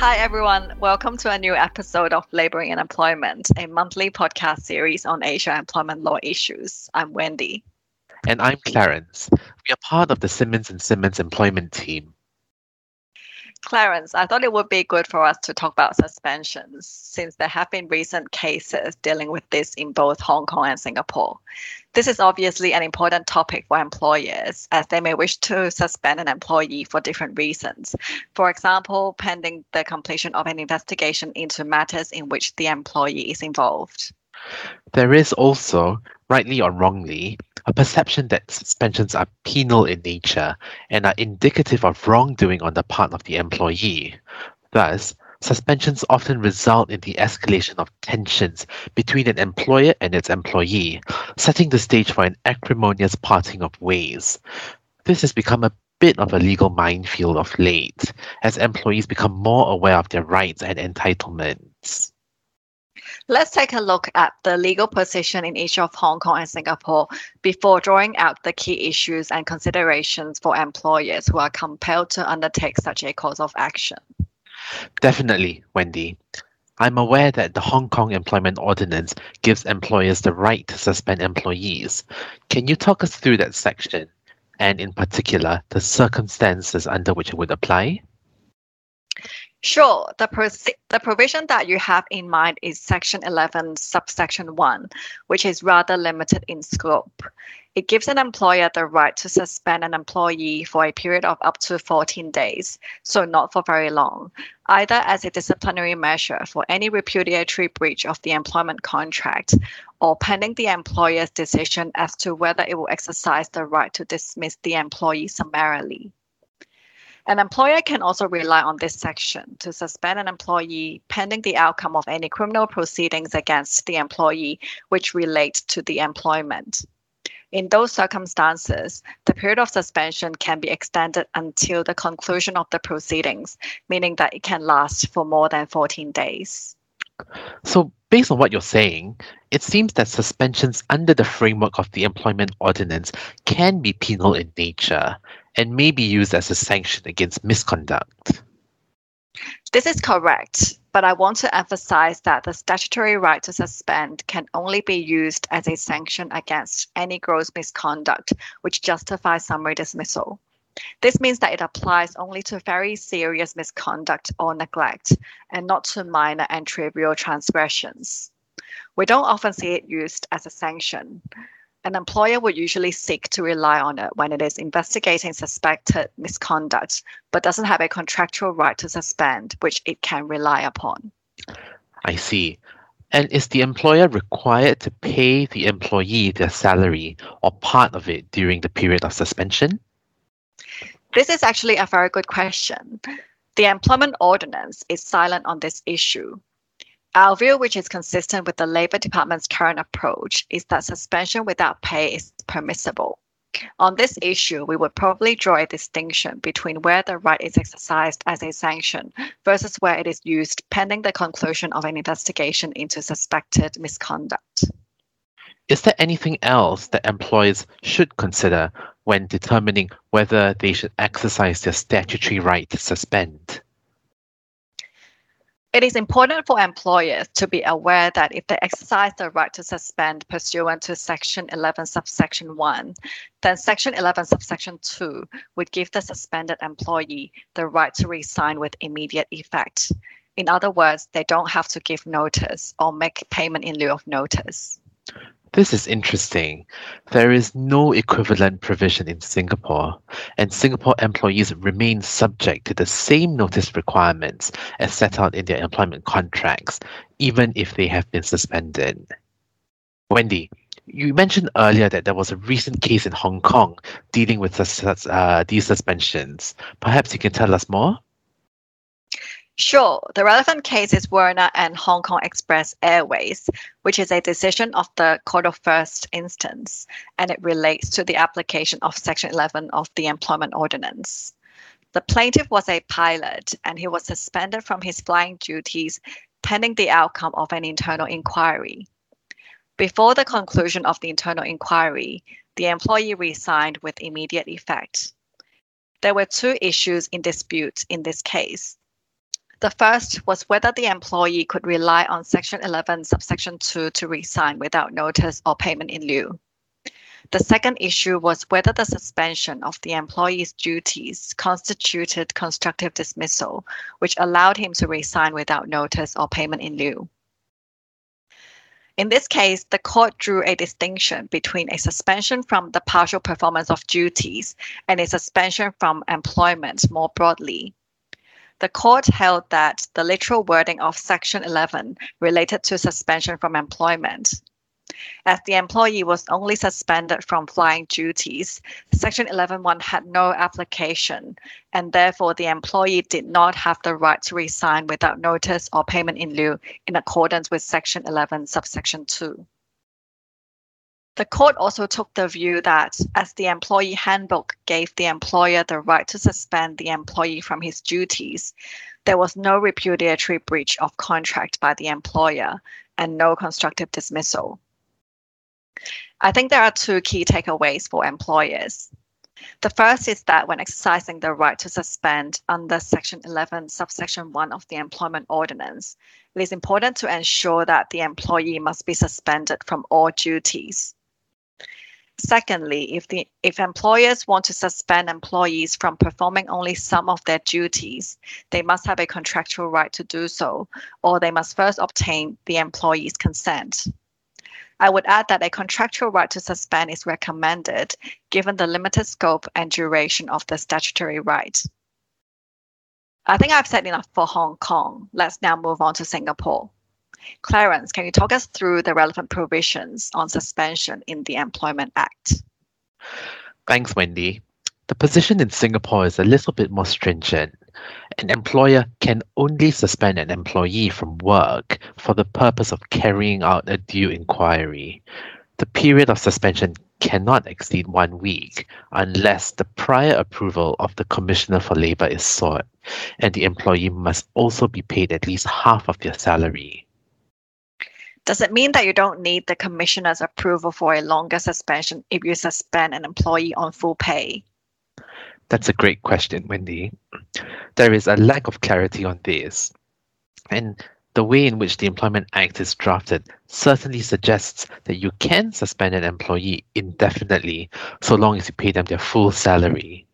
Hi, everyone. Welcome to a new episode of Laboring and Employment, a monthly podcast series on Asia employment law issues. I'm Wendy. And I'm Clarence. We are part of the Simmons and Simmons employment team. Clarence, I thought it would be good for us to talk about suspensions since there have been recent cases dealing with this in both Hong Kong and Singapore. This is obviously an important topic for employers as they may wish to suspend an employee for different reasons. For example, pending the completion of an investigation into matters in which the employee is involved. There is also, rightly or wrongly, a perception that suspensions are penal in nature and are indicative of wrongdoing on the part of the employee. Thus, suspensions often result in the escalation of tensions between an employer and its employee, setting the stage for an acrimonious parting of ways. This has become a bit of a legal minefield of late, as employees become more aware of their rights and entitlements. Let's take a look at the legal position in each of Hong Kong and Singapore before drawing out the key issues and considerations for employers who are compelled to undertake such a course of action. Definitely, Wendy. I'm aware that the Hong Kong Employment Ordinance gives employers the right to suspend employees. Can you talk us through that section, and in particular, the circumstances under which it would apply? Sure. The, proce- the provision that you have in mind is Section 11, subsection 1, which is rather limited in scope. It gives an employer the right to suspend an employee for a period of up to 14 days, so not for very long, either as a disciplinary measure for any repudiatory breach of the employment contract or pending the employer's decision as to whether it will exercise the right to dismiss the employee summarily. An employer can also rely on this section to suspend an employee pending the outcome of any criminal proceedings against the employee which relate to the employment. In those circumstances, the period of suspension can be extended until the conclusion of the proceedings, meaning that it can last for more than 14 days. So, based on what you're saying, it seems that suspensions under the framework of the Employment Ordinance can be penal in nature and may be used as a sanction against misconduct. This is correct, but I want to emphasize that the statutory right to suspend can only be used as a sanction against any gross misconduct which justifies summary dismissal. This means that it applies only to very serious misconduct or neglect and not to minor and trivial transgressions. We don't often see it used as a sanction. An employer would usually seek to rely on it when it is investigating suspected misconduct, but doesn't have a contractual right to suspend, which it can rely upon. I see. And is the employer required to pay the employee their salary or part of it during the period of suspension? This is actually a very good question. The employment ordinance is silent on this issue. Our view, which is consistent with the Labour Department's current approach, is that suspension without pay is permissible. On this issue, we would probably draw a distinction between where the right is exercised as a sanction versus where it is used pending the conclusion of an investigation into suspected misconduct. Is there anything else that employers should consider when determining whether they should exercise their statutory right to suspend? It is important for employers to be aware that if they exercise the right to suspend pursuant to Section 11, subsection 1, then Section 11, subsection 2 would give the suspended employee the right to resign with immediate effect. In other words, they don't have to give notice or make payment in lieu of notice. This is interesting. There is no equivalent provision in Singapore, and Singapore employees remain subject to the same notice requirements as set out in their employment contracts, even if they have been suspended. Wendy, you mentioned earlier that there was a recent case in Hong Kong dealing with uh, these suspensions. Perhaps you can tell us more? Sure. The relevant case is Werner and Hong Kong Express Airways, which is a decision of the Court of First Instance, and it relates to the application of Section 11 of the Employment Ordinance. The plaintiff was a pilot and he was suspended from his flying duties pending the outcome of an internal inquiry. Before the conclusion of the internal inquiry, the employee resigned with immediate effect. There were two issues in dispute in this case. The first was whether the employee could rely on Section 11, subsection 2 to resign without notice or payment in lieu. The second issue was whether the suspension of the employee's duties constituted constructive dismissal, which allowed him to resign without notice or payment in lieu. In this case, the court drew a distinction between a suspension from the partial performance of duties and a suspension from employment more broadly. The court held that the literal wording of Section 11 related to suspension from employment. As the employee was only suspended from flying duties, Section 11.1 had no application, and therefore the employee did not have the right to resign without notice or payment in lieu in accordance with Section 11, subsection 2. The court also took the view that, as the employee handbook gave the employer the right to suspend the employee from his duties, there was no repudiatory breach of contract by the employer and no constructive dismissal. I think there are two key takeaways for employers. The first is that when exercising the right to suspend under Section 11, subsection 1 of the Employment Ordinance, it is important to ensure that the employee must be suspended from all duties. Secondly, if the if employers want to suspend employees from performing only some of their duties, they must have a contractual right to do so, or they must first obtain the employee's consent. I would add that a contractual right to suspend is recommended given the limited scope and duration of the statutory right. I think I've said enough for Hong Kong. Let's now move on to Singapore. Clarence, can you talk us through the relevant provisions on suspension in the Employment Act? Thanks, Wendy. The position in Singapore is a little bit more stringent. An employer can only suspend an employee from work for the purpose of carrying out a due inquiry. The period of suspension cannot exceed one week unless the prior approval of the Commissioner for Labour is sought, and the employee must also be paid at least half of their salary. Does it mean that you don't need the Commissioner's approval for a longer suspension if you suspend an employee on full pay? That's a great question, Wendy. There is a lack of clarity on this. And the way in which the Employment Act is drafted certainly suggests that you can suspend an employee indefinitely so long as you pay them their full salary.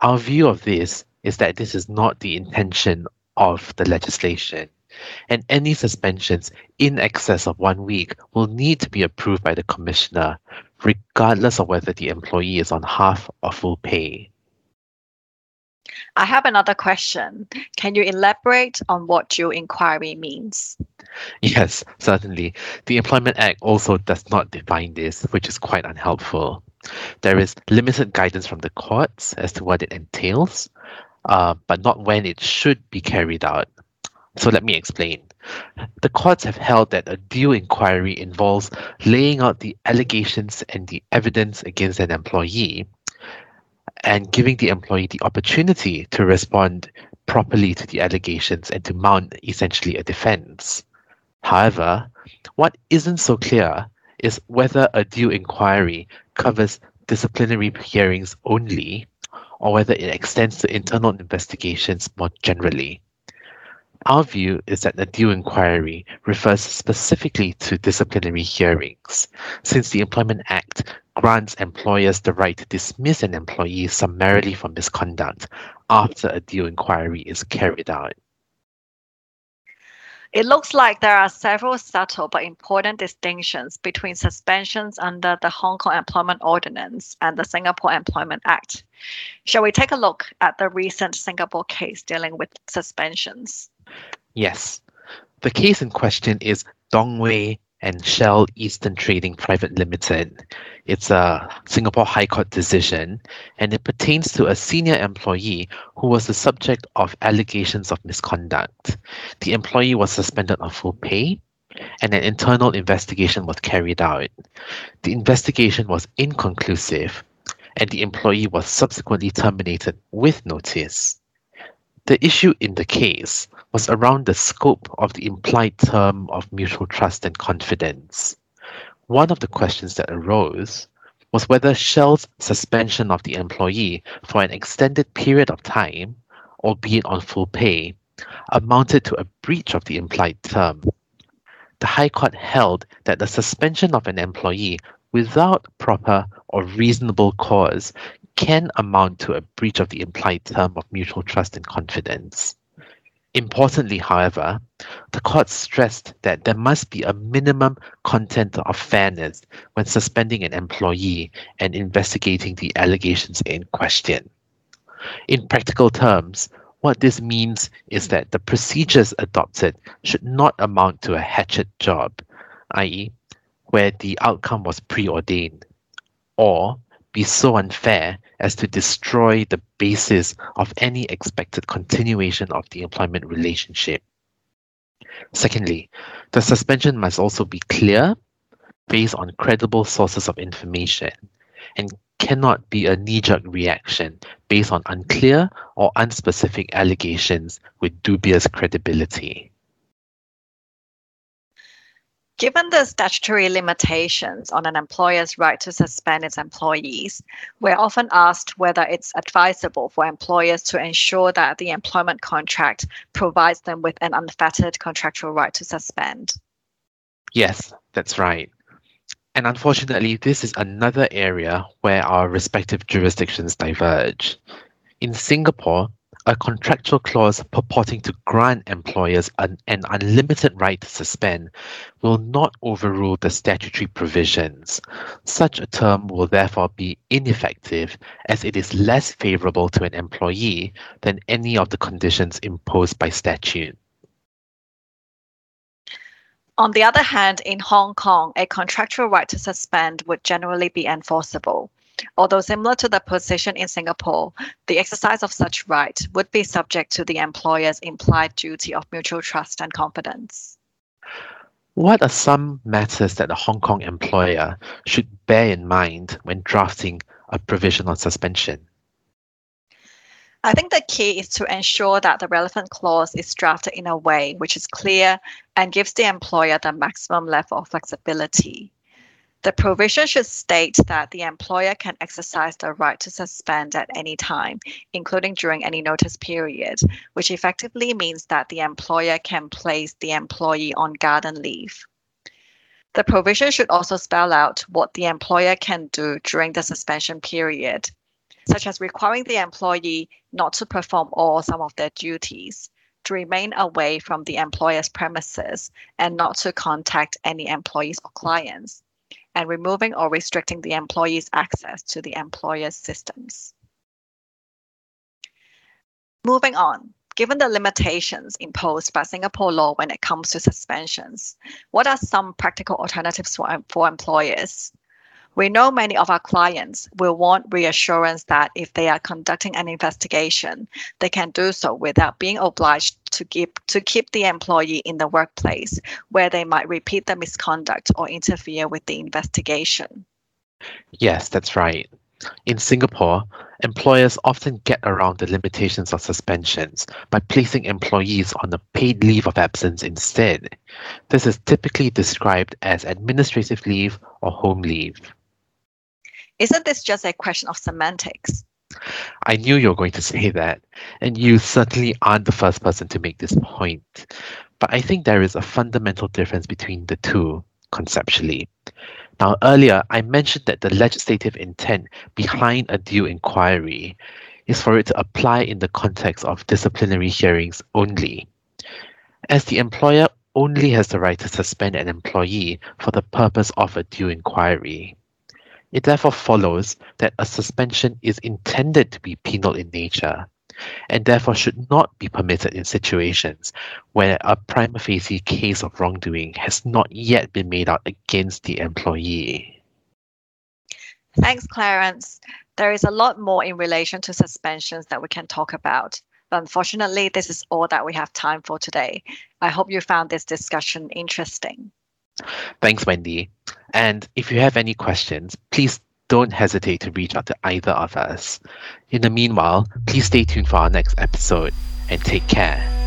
Our view of this is that this is not the intention of the legislation, and any suspensions in excess of one week will need to be approved by the Commissioner, regardless of whether the employee is on half or full pay. I have another question. Can you elaborate on what due inquiry means? Yes, certainly. The Employment Act also does not define this, which is quite unhelpful. There is limited guidance from the courts as to what it entails, uh, but not when it should be carried out. So let me explain. The courts have held that a due inquiry involves laying out the allegations and the evidence against an employee and giving the employee the opportunity to respond properly to the allegations and to mount essentially a defense. However, what isn't so clear is whether a due inquiry covers disciplinary hearings only or whether it extends to internal investigations more generally. Our view is that a due inquiry refers specifically to disciplinary hearings, since the Employment Act grants employers the right to dismiss an employee summarily for misconduct after a due inquiry is carried out. It looks like there are several subtle but important distinctions between suspensions under the Hong Kong Employment Ordinance and the Singapore Employment Act. Shall we take a look at the recent Singapore case dealing with suspensions? Yes. The case in question is Dongwei and Shell Eastern Trading Private Limited. It's a Singapore High Court decision, and it pertains to a senior employee who was the subject of allegations of misconduct. The employee was suspended on full pay, and an internal investigation was carried out. The investigation was inconclusive, and the employee was subsequently terminated with notice. The issue in the case was around the scope of the implied term of mutual trust and confidence. One of the questions that arose was whether Shell's suspension of the employee for an extended period of time, albeit on full pay, amounted to a breach of the implied term. The High Court held that the suspension of an employee without proper or reasonable cause can amount to a breach of the implied term of mutual trust and confidence. Importantly, however, the court stressed that there must be a minimum content of fairness when suspending an employee and investigating the allegations in question. In practical terms, what this means is that the procedures adopted should not amount to a hatchet job, i.e., where the outcome was preordained, or be so unfair as to destroy the basis of any expected continuation of the employment relationship. Secondly, the suspension must also be clear, based on credible sources of information, and cannot be a knee jerk reaction based on unclear or unspecific allegations with dubious credibility. Given the statutory limitations on an employer's right to suspend its employees, we're often asked whether it's advisable for employers to ensure that the employment contract provides them with an unfettered contractual right to suspend. Yes, that's right. And unfortunately, this is another area where our respective jurisdictions diverge. In Singapore, a contractual clause purporting to grant employers an, an, unlimited right to suspend will not overrule the statutory provisions. Such a term will therefore be ineffective as it is less favorable to an employee than any of the conditions imposed by statute. On the other hand, in Hong Kong, a contractual right to suspend would generally be enforceable. Although similar to the position in Singapore, the exercise of such right would be subject to the employer's implied duty of mutual trust and confidence. What are some matters that a Hong Kong employer should bear in mind when drafting a provision on suspension? I think the key is to ensure that the relevant clause is drafted in a way which is clear and gives the employer the maximum level of flexibility. The provision should state that the employer can exercise the right to suspend at any time, including during any notice period, which effectively means that the employer can place the employee on garden leave. The provision should also spell out what the employer can do during the suspension period, such as requiring the employee not to perform all or some of their duties, to remain away from the employer's premises, and not to contact any employees or clients and removing or restricting the employee's access to the employer's systems. Moving on, given the limitations imposed by Singapore law when it comes to suspensions, what are some practical alternatives for, for employers? We know many of our clients will want reassurance that if they are conducting an investigation, they can do so without being obliged to keep to keep the employee in the workplace where they might repeat the misconduct or interfere with the investigation. Yes, that's right. In Singapore, employers often get around the limitations of suspensions by placing employees on a paid leave of absence instead. This is typically described as administrative leave or home leave. Isn't this just a question of semantics? I knew you were going to say that, and you certainly aren't the first person to make this point. But I think there is a fundamental difference between the two, conceptually. Now, earlier, I mentioned that the legislative intent behind a due inquiry is for it to apply in the context of disciplinary hearings only. As the employer only has the right to suspend an employee for the purpose of a due inquiry. It therefore follows that a suspension is intended to be penal in nature and therefore should not be permitted in situations where a prima facie case of wrongdoing has not yet been made out against the employee. Thanks, Clarence. There is a lot more in relation to suspensions that we can talk about. But unfortunately, this is all that we have time for today. I hope you found this discussion interesting. Thanks, Wendy. And if you have any questions, please don't hesitate to reach out to either of us. In the meanwhile, please stay tuned for our next episode and take care.